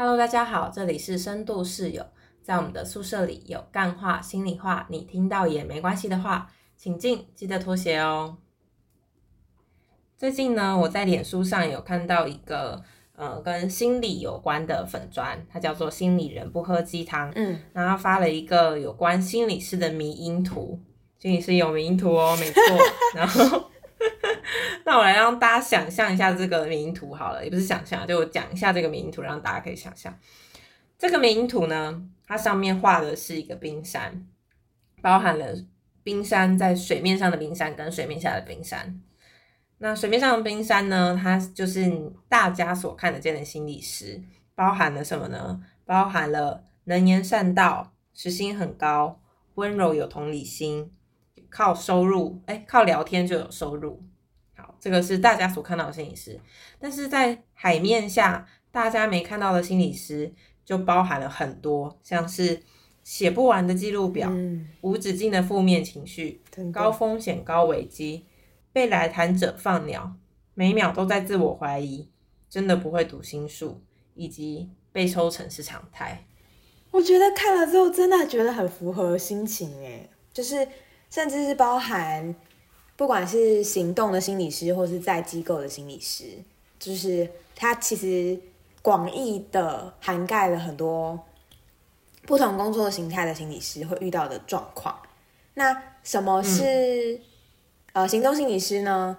Hello，大家好，这里是深度室友，在我们的宿舍里有干话、心里话，你听到也没关系的话，请进，记得脱鞋哦。最近呢，我在脸书上有看到一个呃跟心理有关的粉砖，它叫做“心理人不喝鸡汤”，嗯，然后发了一个有关心理师的迷因图，心理师有迷因图哦，没错。然后，那我来让大家想象一下这个迷因图好了，也不是想象，就我讲一下这个迷因图，让大家可以想象。这个迷因图呢，它上面画的是一个冰山，包含了冰山在水面上的冰山跟水面下的冰山。那水面上的冰山呢，它就是大家所看得见的心理师，包含了什么呢？包含了能言善道、实心很高、温柔有同理心、靠收入，哎，靠聊天就有收入。好，这个是大家所看到的心理师。但是在海面下，大家没看到的心理师，就包含了很多，像是写不完的记录表、嗯，无止境的负面情绪、高风险高危机、被来谈者放鸟，每秒都在自我怀疑，真的不会读心术，以及被抽成是常态。我觉得看了之后，真的觉得很符合心情诶，就是甚至是包含不管是行动的心理师，或是在机构的心理师，就是他其实广义的涵盖了很多不同工作形态的心理师会遇到的状况。那什么是、呃行动心理师呢？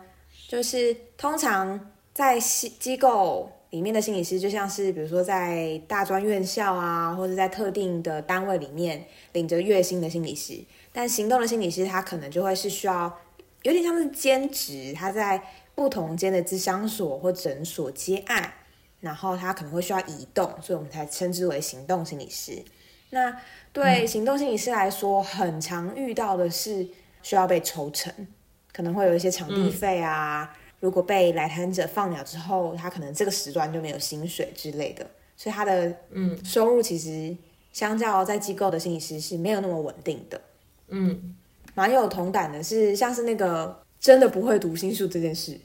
就是通常在机机构里面的心理师，就像是比如说在大专院校啊，或者在特定的单位里面领着月薪的心理师。但行动的心理师，他可能就会是需要有点像是兼职，他在不同间的咨商所或诊所接案，然后他可能会需要移动，所以我们才称之为行动心理师。那对行动心理师来说，很常遇到的是需要被抽成，可能会有一些场地费啊。如果被来谈者放鸟之后，他可能这个时段就没有薪水之类的，所以他的嗯收入其实相较在机构的心理师是没有那么稳定的。嗯，蛮有同感的是，像是那个真的不会读心术这件事，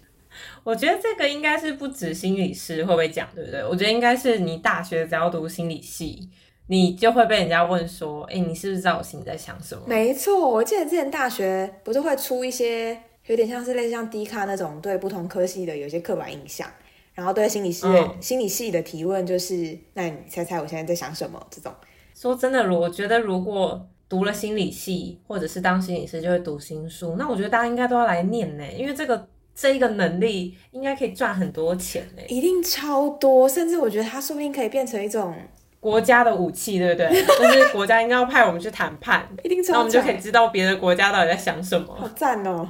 我觉得这个应该是不止心理师会不会讲，对不对？我觉得应该是你大学只要读心理系，你就会被人家问说，哎，你是不是知道我心里在想什么？没错，我记得之前大学不是会出一些有点像是类似像低卡那种对不同科系的有一些刻板印象，然后对心理师、嗯心理系的提问就是，那你猜猜我现在在想什么？这种说真的，如我觉得如果读了心理系，或者是当心理师就会读心术，那我觉得大家应该都要来念呢，因为这个这一个能力应该可以赚很多钱呢。一定超多，甚至我觉得它说不定可以变成一种国家的武器，对不对？就是国家应该要派我们去谈判，一定超那我们就可以知道别的国家到底在想什么。好赞哦！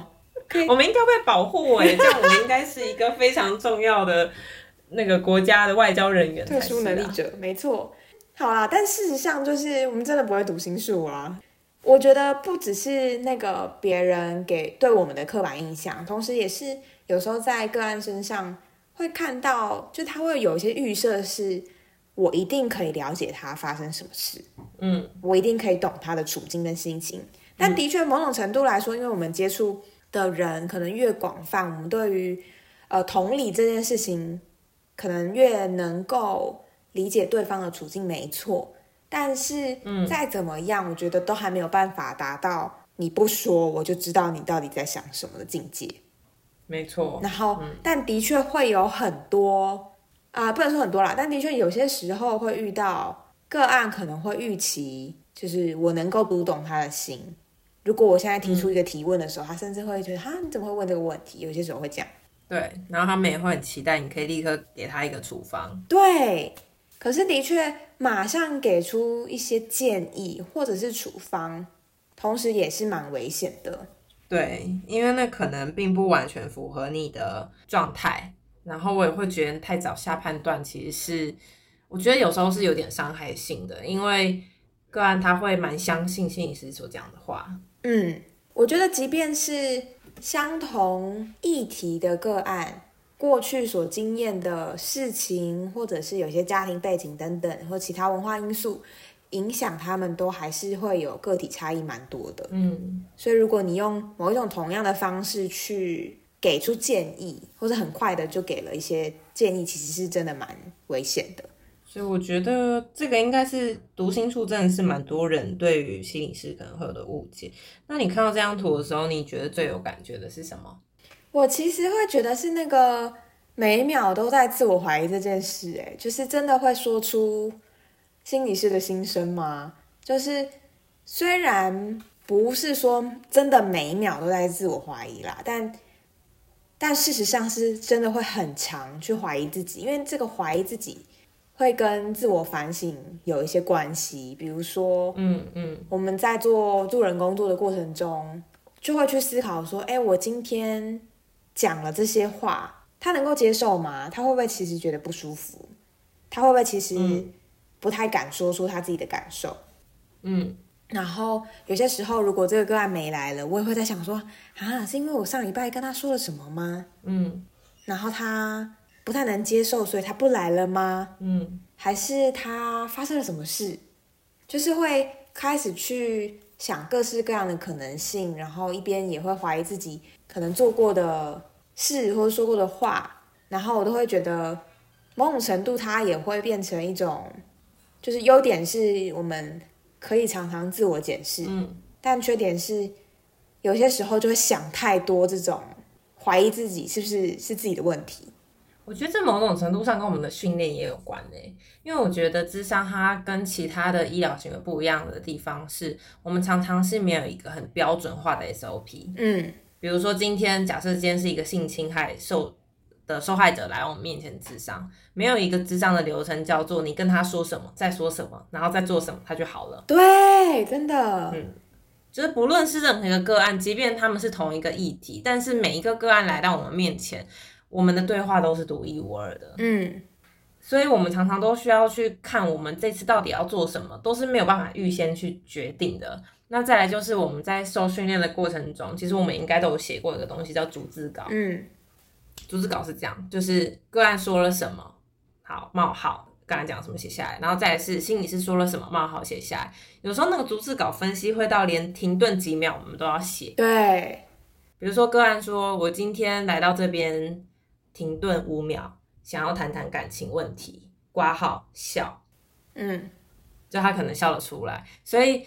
我们应该被保护哎，这样我们应该是一个非常重要的那个国家的外交人员啊，特殊能力者，没错。好啦，但事实上就是我们真的不会读心术啊。我觉得不只是那个别人给对我们的刻板印象，同时也是有时候在个案身上会看到，就他会有一些预设，是我一定可以了解他发生什么事，嗯我一定可以懂他的处境跟心情。但的确，某种程度来说，因为我们接触的人可能越广泛，我们对于呃同理这件事情，可能越能够理解对方的处境，没错。但是，再怎么样，我觉得都还没有办法达到你不说我就知道你到底在想什么的境界。没错，然后，但的确会有很多啊、不能说很多啦，但的确有些时候会遇到个案，可能会预期就是我能够读懂他的心。如果我现在提出一个提问的时候，他甚至会觉得哈，你怎么会问这个问题？有些时候会这样。对，然后他们也会很期待你可以立刻给他一个处方。对，可是的确马上给出一些建议或者是处方，同时也是蛮危险的。对，因为那可能并不完全符合你的状态，然后我也会觉得太早下判断，其实是我觉得有时候是有点伤害性的，因为个案他会蛮相信心理师所讲的话。嗯，我觉得即便是相同议题的个案，过去所经验的事情，或者是有些家庭背景等等，或其他文化因素影响，他们都还是会有个体差异蛮多的。嗯，所以，如果你用某一种同样的方式去给出建议，或者很快的就给了一些建议，其实是真的蛮危险的。所以我觉得这个应该是读心术，真的是蛮多人对于心理师可能会有的误解。那你看到这张图的时候，你觉得最有感觉的是什么？我其实会觉得是那个每一秒都在自我怀疑这件事，哎，就是真的会说出心理师的心声吗？就是虽然不是说真的每一秒都在自我怀疑啦，但但事实上是真的会很强去怀疑自己，因为这个怀疑自己会跟自我反省有一些关系。比如说，嗯嗯，我们在做助人工作的过程中，就会去思考说，哎，我今天讲了这些话，他能够接受吗？他会不会其实觉得不舒服？他会不会其实不太敢说出他自己的感受？嗯。然后有些时候，如果这个个案没来了，我也会在想说，啊，是因为我上礼拜跟他说了什么吗？嗯，然后他不太能接受，所以他不来了吗？嗯，还是他发生了什么事？就是会开始去想各式各样的可能性，然后一边也会怀疑自己可能做过的事或者说过的话，然后我都会觉得某种程度，它也会变成一种，就是优点是我们。可以常常自我检视，嗯，但缺点是有些时候就会想太多，这种怀疑自己是不是是自己的问题。我觉得这某种程度上跟我们的训练也有关诶，因为我觉得智商它跟其他的医疗行为不一样的地方是，我们常常是没有一个很标准化的 SOP。嗯，比如说今天假设今天是一个性侵害受。的受害者来我们面前智商，没有一个智商的流程叫做你跟他说什么，再说什么，然后再做什么，他就好了。对，真的，嗯，就是不论是任何一个个案，即便他们是同一个议题，但是每一个个案来到我们面前，我们的对话都是独一无二的。嗯，所以我们常常都需要去看我们这次到底要做什么，都是没有办法预先去决定的。那再来就是我们在受训练的过程中，其实我们应该都有写过一个东西叫逐字稿。嗯。逐字稿是这样，就是个案说了什么，好冒号，刚才讲什么写下来，然后再是心理师说了什么冒号写下来。有时候那个逐字稿分析会到连停顿几秒我们都要写。对，比如说个案说，我今天来到这边停顿五秒，想要谈谈感情问题，挂号笑，嗯，就他可能笑了出来，所以。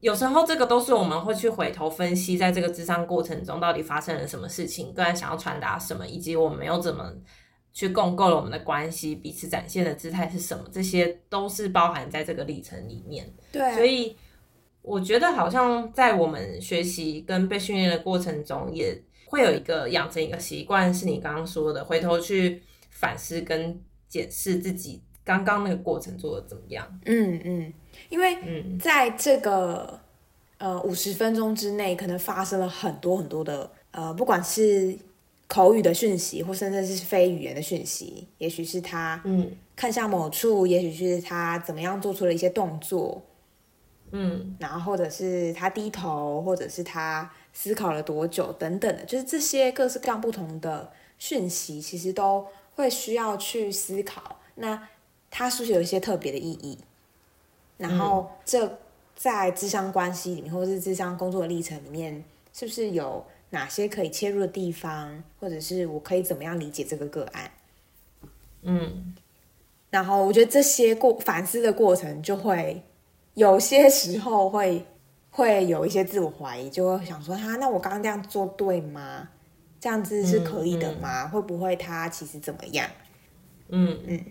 有时候这个都是我们会去回头分析，在这个智商过程中到底发生了什么事情，个人想要传达什么，以及我们又怎么去共构了我们的关系，彼此展现的姿态是什么，这些都是包含在这个历程里面。对，所以我觉得好像在我们学习跟被训练的过程中，也会有一个养成一个习惯，是你刚刚说的，回头去反思跟检视自己刚刚那个过程做的怎么样。嗯嗯。因为在这个呃五十分钟之内，可能发生了很多很多的呃，不管是口语的讯息，或甚至是非语言的讯息，也许是他嗯。看向某处，也许是他怎么样做出了一些动作，嗯，然后或者是他低头，或者是他思考了多久等等的，就是这些各式各样不同的讯息，其实都会需要去思考，那它是不是有一些特别的意义？然后，这在智商关系里面，或者是智商工作的历程里面，是不是有哪些可以切入的地方，或者是我可以怎么样理解这个个案？嗯，然后我觉得这些过反思的过程，就会有些时候会会有一些自我怀疑，就会想说：哈，那我刚刚这样做对吗？这样子是可以的吗？会不会他其实怎么样？嗯嗯，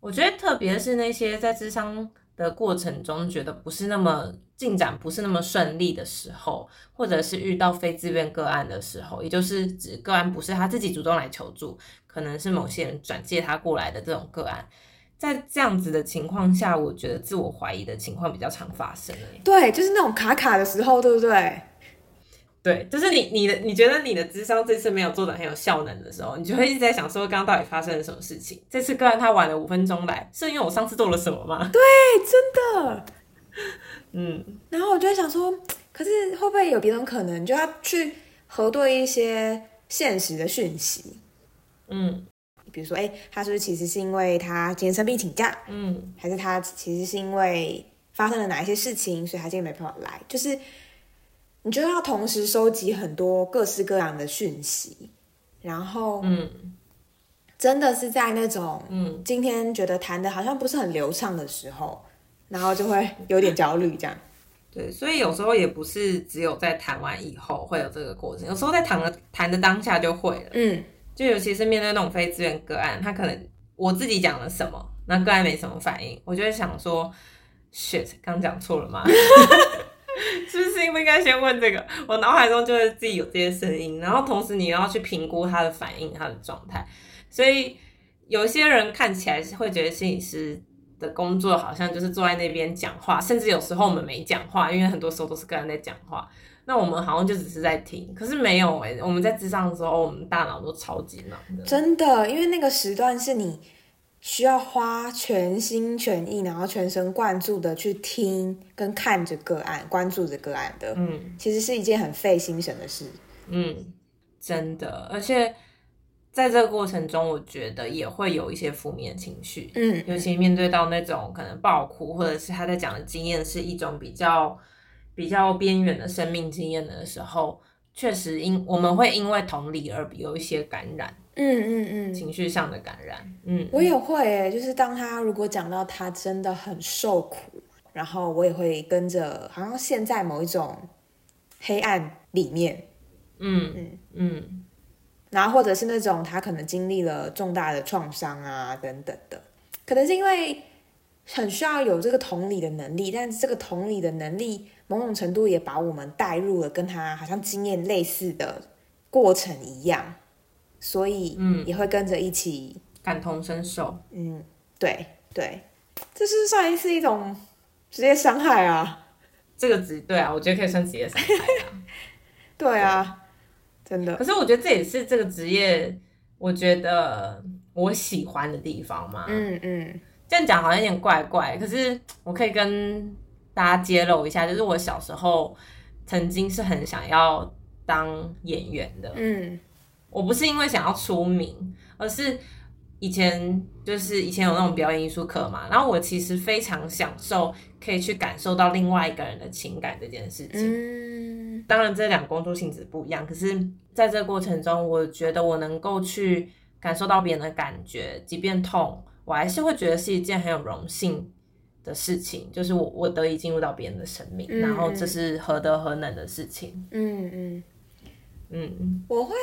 我觉得特别是那些在智商。的过程中，觉得不是那么进展，不是那么顺利的时候，或者是遇到非自愿个案的时候，也就是指个案不是他自己主动来求助，可能是某些人转借他过来的这种个案，在这样子的情况下，我觉得自我怀疑的情况比较常发生。对，就是那种卡卡的时候，对不对？对，就是你你的你觉得你的智商这次没有做的很有效能的时候，你就会一直在想说，刚刚到底发生了什么事情？这次个案他晚了五分钟来，是因为我上次做了什么吗？对，真的，嗯。然后我就在想说，可是会不会有别种可能，就要去核对一些现实的讯息？嗯，比如说，哎，他是不是其实是因为他今天生病请假？嗯，还是他其实是因为发生了哪一些事情，所以他今天没办法来？就是。你就要同时收集很多各式各样的讯息，然后，嗯，真的是在那种嗯，今天觉得谈的好像不是很流畅的时候，然后就会有点焦虑这样。对，所以有时候也不是只有在谈完以后会有这个过程，有时候在谈的谈的当下就会了。嗯就尤其是面对那种非资源个案，他可能我自己讲了什么，那个案没什么反应，我就会想说，shit，刚讲错了吗？是不是应不应该先问这个？我脑海中就会自己有这些声音，然后同时你要去评估他的反应、他的状态。所以有些人看起来会觉得心理师的工作好像就是坐在那边讲话，甚至有时候我们没讲话，因为很多时候都是个人在讲话。那我们好像就只是在听，可是没有哎、我们在智商的时候，我们大脑都超级忙的。真的，因为那个时段是你需要花全心全意，然后全神贯注的去听跟看着个案，关注着个案的，嗯。其实是一件很费心神的事。嗯，真的，而且在这个过程中，我觉得也会有一些负面情绪，嗯。尤其面对到那种可能爆哭，或者是他在讲的经验是一种比较比较边缘的生命经验的时候，确实因我们会因为同理而有一些感染，嗯嗯嗯，情绪上的感染。嗯，我也会诶，就是当他如果讲到他真的很受苦，然后我也会跟着，好像陷在某一种黑暗里面，嗯嗯。嗯。然后或者是那种他可能经历了重大的创伤啊等等的，可能是因为很需要有这个同理的能力，但是这个同理的能力某种程度也把我们带入了跟他好像经验类似的过程一样，所以嗯也会跟着一起，感同身受。嗯，对对，这是算是一种职业伤害啊，这个职对啊，我觉得可以算职业伤害啊。对啊，真的，可是我觉得这也是这个职业，我觉得我喜欢的地方嘛。嗯嗯这样讲好像有点怪怪，可是我可以跟大家揭露一下，就是我小时候曾经是很想要当演员的。嗯我不是因为想要出名，而是以前就是以前有那种表演艺术课嘛，然后我其实非常享受可以去感受到另外一个人的情感这件事情。嗯当然，这两个工作性质不一样，可是在这个过程中，我觉得我能够去感受到别人的感觉，即便痛，我还是会觉得是一件很有荣幸的事情，就是我我得以进入到别人的生命，嗯然后这是何德何能的事情。嗯嗯。嗯我会，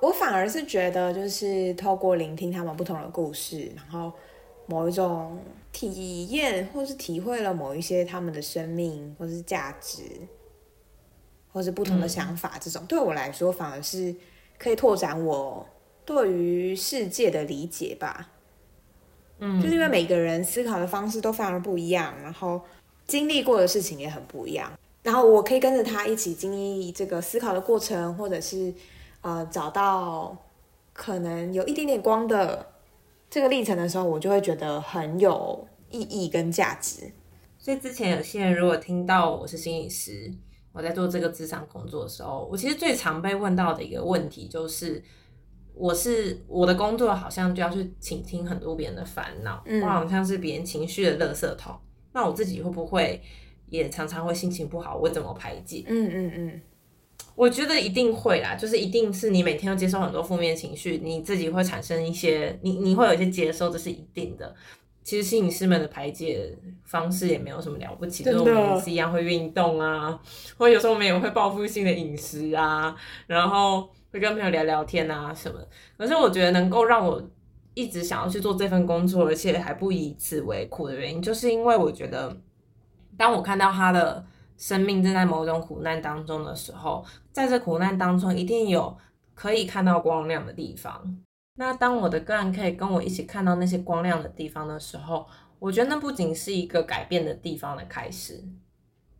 我反而是觉得，就是透过聆听他们不同的故事，然后某一种体验，或是体会了某一些他们的生命，或是价值，或是不同的想法，这种、对我来说，反而是可以拓展我对于世界的理解吧。嗯就是因为每个人思考的方式都非常的不一样，然后经历过的事情也很不一样。然后我可以跟着他一起经历这个思考的过程，或者是呃找到可能有一点点光的这个历程的时候，我就会觉得很有意义跟价值。所以之前有些人如果听到我是心理师，我在做这个职场工作的时候，我其实最常被问到的一个问题就是，我是我的工作好像就要去倾听很多别人的烦恼，嗯我好像是别人情绪的垃圾桶，那我自己会不会也常常会心情不好？我怎么排解？嗯嗯嗯，我觉得一定会啦，就是一定是你每天要接受很多负面情绪，你自己会产生一些，你你会有一些接收，这是一定的。其实心理师们的排解方式也没有什么了不起，就是我们也是一样会运动啊，或者有时候我们也会报复性的饮食啊，然后会跟朋友聊聊天啊什么。可是我觉得能够让我一直想要去做这份工作，而且还不以此为苦的原因，就是因为我觉得，当我看到他的生命正在某种苦难当中的时候，在这苦难当中一定有可以看到光亮的地方。那当我的个案可以跟我一起看到那些光亮的地方的时候，我觉得那不仅是一个改变的地方的开始，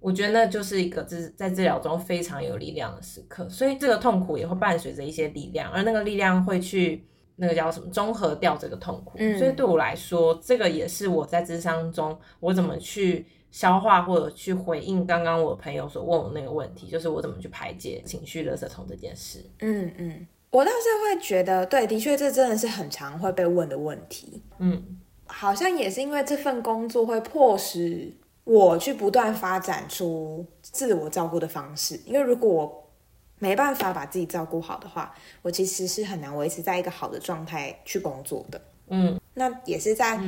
我觉得那就是一个治在治疗中非常有力量的时刻。所以这个痛苦也会伴随着一些力量，而那个力量会去那个叫什么综合掉这个痛苦。嗯所以对我来说，这个也是我在智商中我怎么去消化或者去回应刚刚我朋友所问我那个问题，就是我怎么去排解情绪垃圾桶这件事。嗯嗯，我倒是会觉得，对，的确这真的是很常会被问的问题。嗯好像也是因为这份工作会迫使我去不断发展出自我照顾的方式。因为如果我没办法把自己照顾好的话，我其实是很难维持在一个好的状态去工作的。嗯，那也是在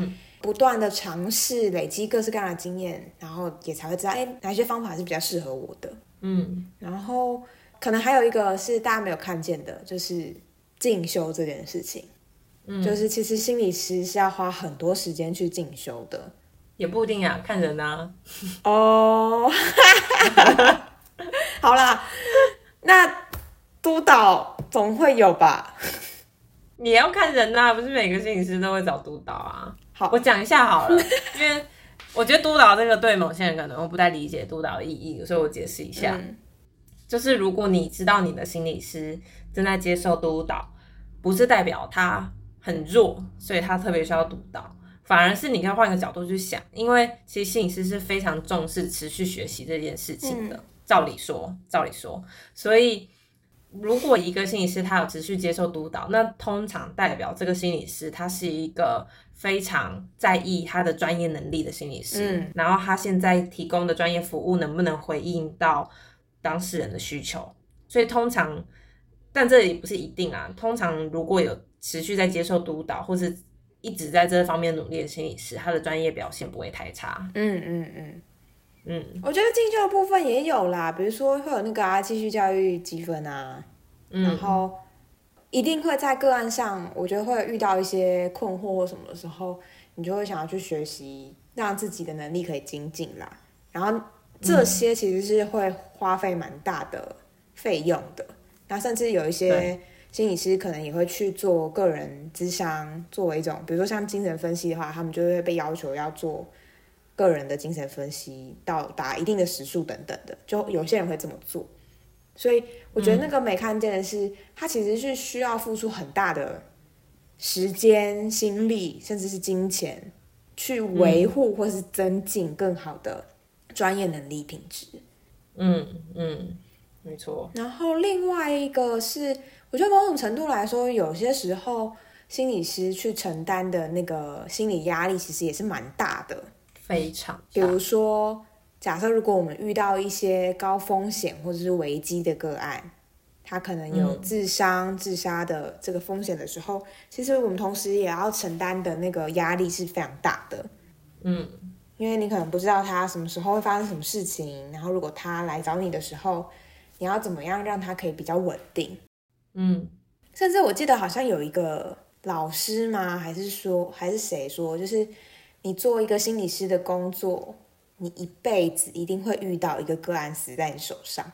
不断的尝试、累积各式各样的经验，然后也才会知道，哎，哪些方法是比较适合我的。嗯，然后可能还有一个是大家没有看见的，就是进修这件事情。嗯，就是其实心理师是要花很多时间去进修的。也不一定啊，看人啊。哦，好啦，那督导总会有吧？你要看人呐，不是每个心理师都会找督导啊。好，我讲一下好了，因为我觉得督导这个对某些人可能会不太理解督导的意义，所以我解释一下。就是如果你知道你的心理师正在接受督导，不是代表他很弱，所以他特别需要督导。反而是你可以换个角度去想，因为其实心理师是非常重视持续学习这件事情的。照理说，照理说，所以如果一个心理师他有持续接受督导，那通常代表这个心理师他是一个非常在意他的专业能力的心理师。然后他现在提供的专业服务能不能回应到当事人的需求？所以通常，但这也不是一定啊。通常如果有持续在接受督导，或是一直在这方面努力的心理师，他的专业表现不会太差。嗯嗯嗯嗯，我觉得进修的部分也有啦，比如说会有那个啊继续教育积分啊，然后一定会在个案上，我觉得会遇到一些困惑或什么的时候，你就会想要去学习，让自己的能力可以精进啦。然后这些其实是会花费蛮大的费用的，那甚至有一些。心理师可能也会去做个人咨商，作为一种，比如说像精神分析的话，他们就会被要求要做个人的精神分析，到达一定的时数等等的，就有些人会这么做。所以我觉得那个没看见的是，他其实是需要付出很大的时间、心力，甚至是金钱，去维护或是增进更好的专业能力品质。嗯嗯，没错。然后另外一个是。我觉得某种程度来说，有些时候心理师去承担的那个心理压力，其实也是蛮大的，非常。比如说，假设如果我们遇到一些高风险或者是危机的个案，他可能有自伤、自杀的这个风险的时候，其实我们同时也要承担的那个压力是非常大的。嗯，因为你可能不知道他什么时候会发生什么事情，然后如果他来找你的时候，你要怎么样让他可以比较稳定。嗯，甚至我记得好像有一个老师吗？还是说还是谁说，就是你做一个心理师的工作，你一辈子一定会遇到一个个案死在你手上。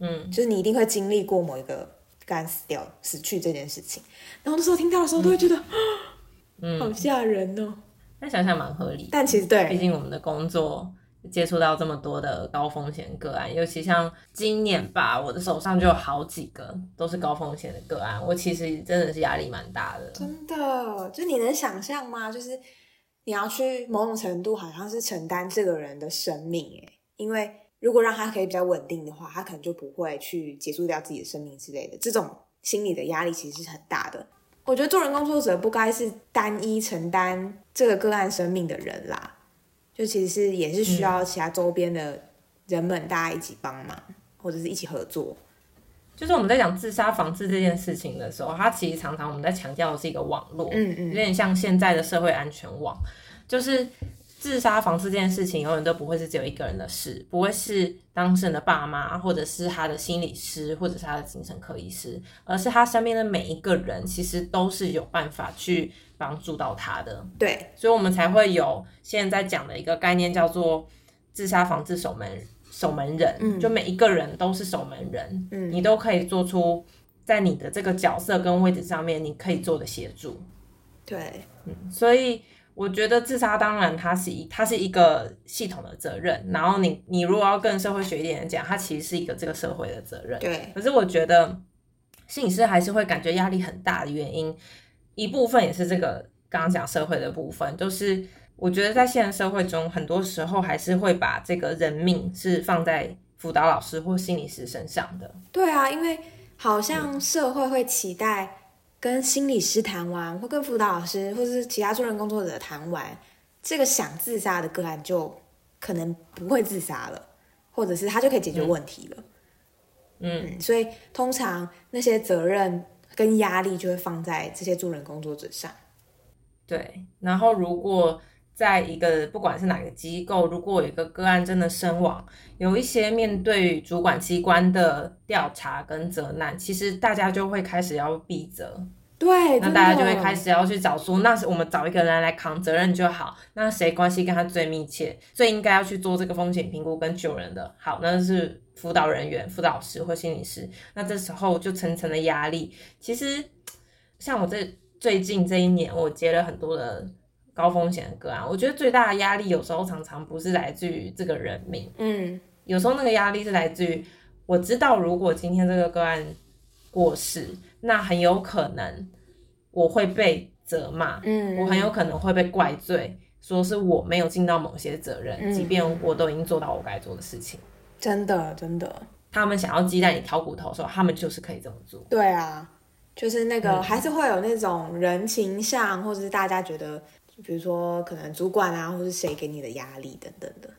嗯，就是你一定会经历过某一个个案死掉、死去这件事情。然后那时候听到的时候，都会觉得，嗯，好吓人哦。那想想蛮合理，但其实对，毕竟我们的工作。接触到这么多的高风险个案，尤其像今年吧，我的手上就有好几个都是高风险的个案，我其实真的是压力蛮大的。真的，就你能想象吗？就是你要去某种程度，好像是承担这个人的生命，诶，因为如果让他可以比较稳定的话，他可能就不会去结束掉自己的生命之类的。这种心理的压力其实是很大的。我觉得做人工作者不该是单一承担这个个案生命的人啦。就其实是也是需要其他周边的人们大家一起帮忙，或者是一起合作。就是我们在讲自杀防治这件事情的时候，它其实常常我们在强调的是一个网络，嗯嗯，有点像现在的社会安全网。就是自杀防治这件事情永远都不会是只有一个人的事，不会是当事人的爸妈，或者是他的心理师，或者是他的精神科医师，而是他身边的每一个人，其实都是有办法去。帮助到他的，对，所以我们才会有现在讲的一个概念，叫做自杀防治守门守门人。嗯，就每一个人都是守门人，嗯，你都可以做出在你的这个角色跟位置上面你可以做的协助。对，嗯，所以我觉得自杀当然它是一它是一个系统的责任，然后你你如果要更社会学一点讲，它其实是一个这个社会的责任。对，可是我觉得心理师还是会感觉压力很大的原因。一部分也是这个刚刚讲社会的部分，就是我觉得在现实社会中，很多时候还是会把这个人命是放在辅导老师或心理师身上的。对啊，因为好像社会会期待跟心理师谈完，或跟辅导老师或者是其他助人工作者谈完，这个想自杀的个案就可能不会自杀了，或者是他就可以解决问题了。嗯，嗯，所以通常那些责任跟压力就会放在这些助人工作者上。对。然后如果在一个不管是哪个机构，如果有一个个案真的身亡，有一些面对主管机关的调查跟责难，其实大家就会开始要避责。对，那大家就会开始要去找出，那是我们找一个人来扛责任就好。那谁关系跟他最密切，最应该要去做这个风险评估跟救人的，好，那是辅导人员、辅导师或心理师。那这时候就层层的压力。其实像我这最近这一年，我接了很多的高风险的个案，我觉得最大的压力有时候常常不是来自于这个人命，嗯。有时候那个压力是来自于我知道，如果今天这个个案过世，那很有可能我会被责骂，嗯，我很有可能会被怪罪，说是我没有尽到某些责任，嗯。即便我都已经做到我该做的事情。真的真的，他们想要鸡蛋里挑骨头的时候，他们就是可以这么做。对啊，就是那个、嗯。还是会有那种人情上，或者是大家觉得，比如说可能主管啊，或是谁给你的压力等等的。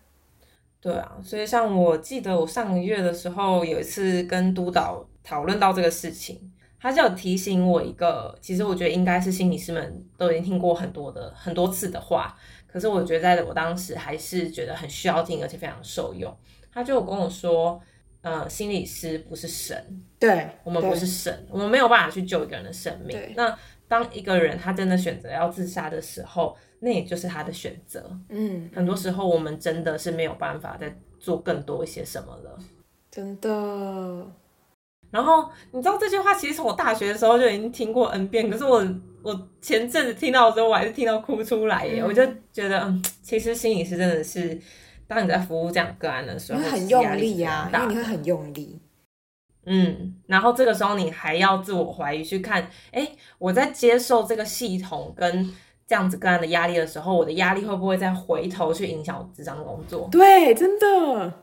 对啊，所以像我记得我上个月的时候有一次跟督导讨论到这个事情，他就有提醒我一个，其实我觉得应该是心理师们都已经听过很多的很多次的话，可是我觉得在我当时还是觉得很需要听，而且非常受用。他就有跟我说，呃，心理师不是神，对，我们不是神，我们没有办法去救一个人的生命。那当一个人他真的选择要自杀的时候，那也就是他的选择。嗯，很多时候我们真的是没有办法再做更多一些什么了。真的，然后你知道这句话其实从我大学的时候就已经听过 N 遍，可是我我前阵子听到的时候，我还是听到哭出来耶！嗯我就觉得，嗯，其实心理师真的是，当你在服务这样个案的时候，你会很用力啊，因是非常大的为你会很用力。嗯，然后这个时候你还要自我怀疑，去看，哎，我在接受这个系统跟这样子个案的压力的时候，我的压力会不会再回头去影响我职场工作？对，真的，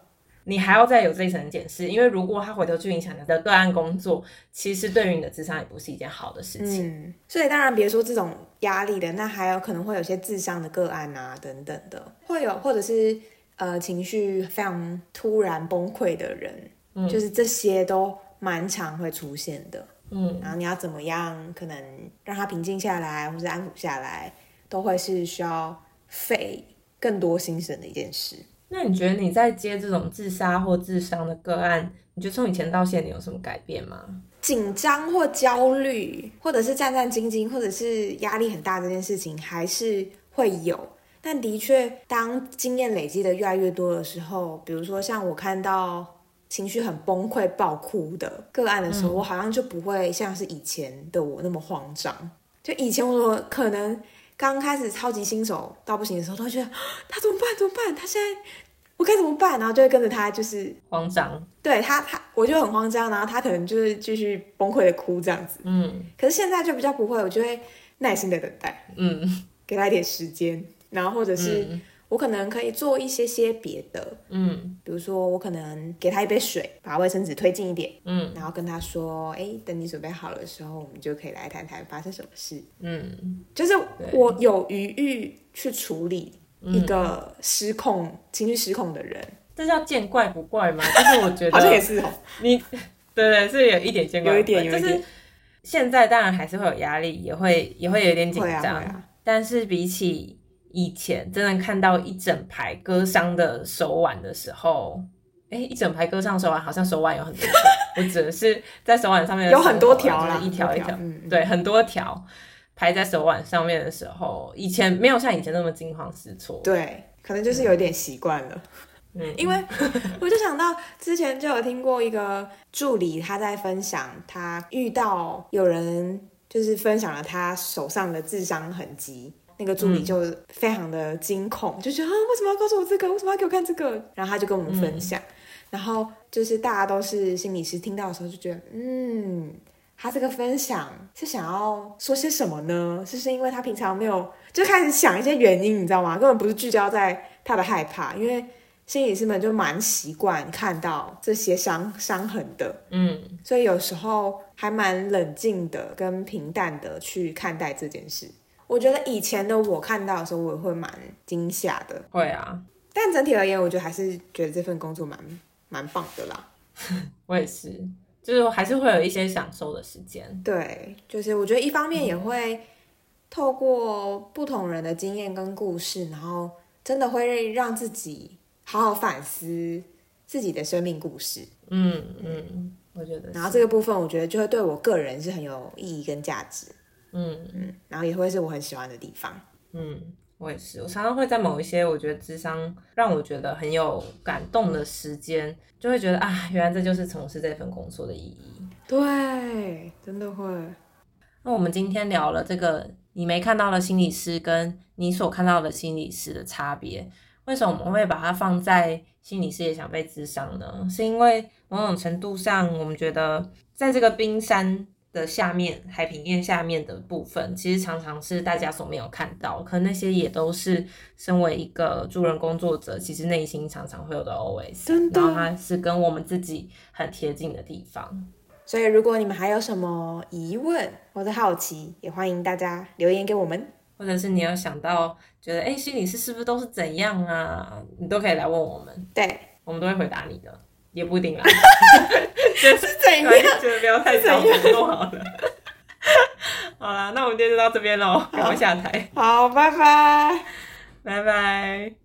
你还要再有这一层检视，因为如果他回头去影响你的个案工作，其实对于你的智商也不是一件好的事情。嗯，所以当然别说这种压力的，那还有可能会有些智商的个案啊，等等的，会有或者是呃情绪非常突然崩溃的人，嗯就是这些都蛮常会出现的。嗯，然后你要怎么样，可能让他平静下来，或是安抚下来，都会是需要费更多心神的一件事。那你觉得你在接这种自杀或自伤的个案，你觉得从以前到现在你有什么改变吗？紧张或焦虑，或者是战战兢兢，或者是压力很大这件事情，还是会有。但的确，当经验累积的越来越多的时候，比如说像我看到情绪很崩溃、爆哭的个案的时候，我好像就不会像是以前的我那么慌张。就以前我可能刚开始超级新手到不行的时候，都会觉得啊他怎么办？怎么办？他现在我该怎么办？然后就会跟着他，就是慌张，对他，他我就很慌张，然后他可能就是继续崩溃的哭这样子。嗯可是现在就比较不会，我就会耐心的等待，嗯给他一点时间，然后或者是嗯我可能可以做一些些别的，嗯比如说我可能给他一杯水，把卫生纸推进一点，嗯然后跟他说，哎，等你准备好了的时候，我们就可以来谈谈发生什么事。嗯，就是我有余裕去处理一嗯个失控、情绪失控的人，这叫见怪不怪吗？就是我觉得 好像也是哦。你对对是有一点见怪不怪，有一点有一点。就是现在当然还是会有压力，也会也会有点紧张，但是比起以前真的看到一整排割伤的手腕的时候，哎，一整排割伤手腕好像手腕有很多，我指的是在手腕上面有很多条啦一条一条，对，很多条排在手腕上面的时候，以前没有像以前那么惊慌失措，对，可能就是有点习惯了。嗯，因为 我就想到之前就有听过一个助理，他在分享他遇到有人就是分享了他手上的智商痕迹，那个助理就非常的惊恐，就觉得啊为什么要告诉我这个？为什么要给我看这个？然后他就跟我们分享，然后就是大家都是心理师，听到的时候就觉得嗯。他这个分享是想要说些什么呢？是不是因为他平常没有就开始想一些原因，你知道吗？根本不是聚焦在他的害怕，因为心理师们就蛮习惯看到这些伤伤痕的，嗯，所以有时候还蛮冷静的跟平淡的去看待这件事。我觉得以前的我看到的时候，我也会蛮惊吓的，会啊，但整体而言，我觉得还是觉得这份工作蛮蛮棒的啦。我也是，就是还是会有一些享受的时间。对，就是我觉得一方面也会透过不同人的经验跟故事，然后真的会让自己好好反思自己的生命故事。嗯嗯，我觉得。然后这个部分，我觉得就会对我个人是很有意义跟价值。嗯嗯，然后也会是我很喜欢的地方。嗯，我也是，我常常会在某一些我觉得智商让我觉得很有感动的时间，就会觉得啊，原来这就是从事这份工作的意义。对，真的会。那我们今天聊了这个你没看到的心理师跟你所看到的心理师的差别，为什么我们会把它放在心理师也想被智商呢？是因为某种程度上，我们觉得在这个冰山的下面，海平面下面的部分，其实常常是大家所没有看到，可能那些也都是身为一个助人工作者，其实内心常常会有的 OS，真的然后它是跟我们自己很贴近的地方。所以，如果你们还有什么疑问或者好奇，也欢迎大家留言给我们。或者是你有想到觉得，哎、心理师是不是都是怎样啊？你都可以来问我们，对，我们都会回答你的，也不一定啦。是怎反正觉得不要太早承诺好了。好啦，那我们今天就到这边喽，赶快下台，好，拜拜。拜拜。